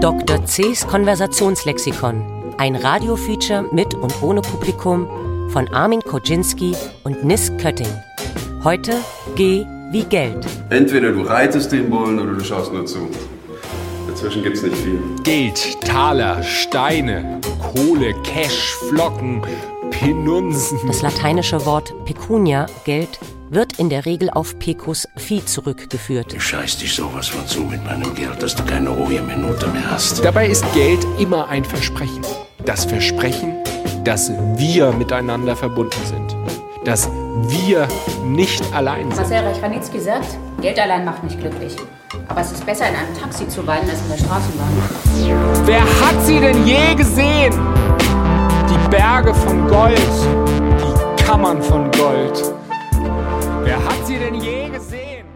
Dr. C.'s Konversationslexikon. Ein Radiofeature mit und ohne Publikum von Armin Koczynski und Nis Kötting. Heute G wie Geld. Entweder du reitest den Bullen oder du schaust nur zu. Dazwischen gibt's nicht viel. Geld, Taler, Steine, Kohle, Cash, Flocken, Penunsen. Das lateinische Wort pecunia, Geld, wird in der Regel auf pecus Vieh zurückgeführt. Ich scheiß dich sowas von zu mit meinem Geld, dass du keine ruhige Minute mehr hast. Dabei ist Geld immer ein Versprechen. Das Versprechen, dass wir miteinander verbunden sind. Dass wir nicht allein sind. Marcel Reich-Ranitzky sagt, Geld allein macht nicht glücklich. Aber es ist besser, in einem Taxi zu weinen, als in der Straßenbahn. Wer hat sie denn je gesehen? Berge von Gold, die Kammern von Gold. Wer hat sie denn je gesehen?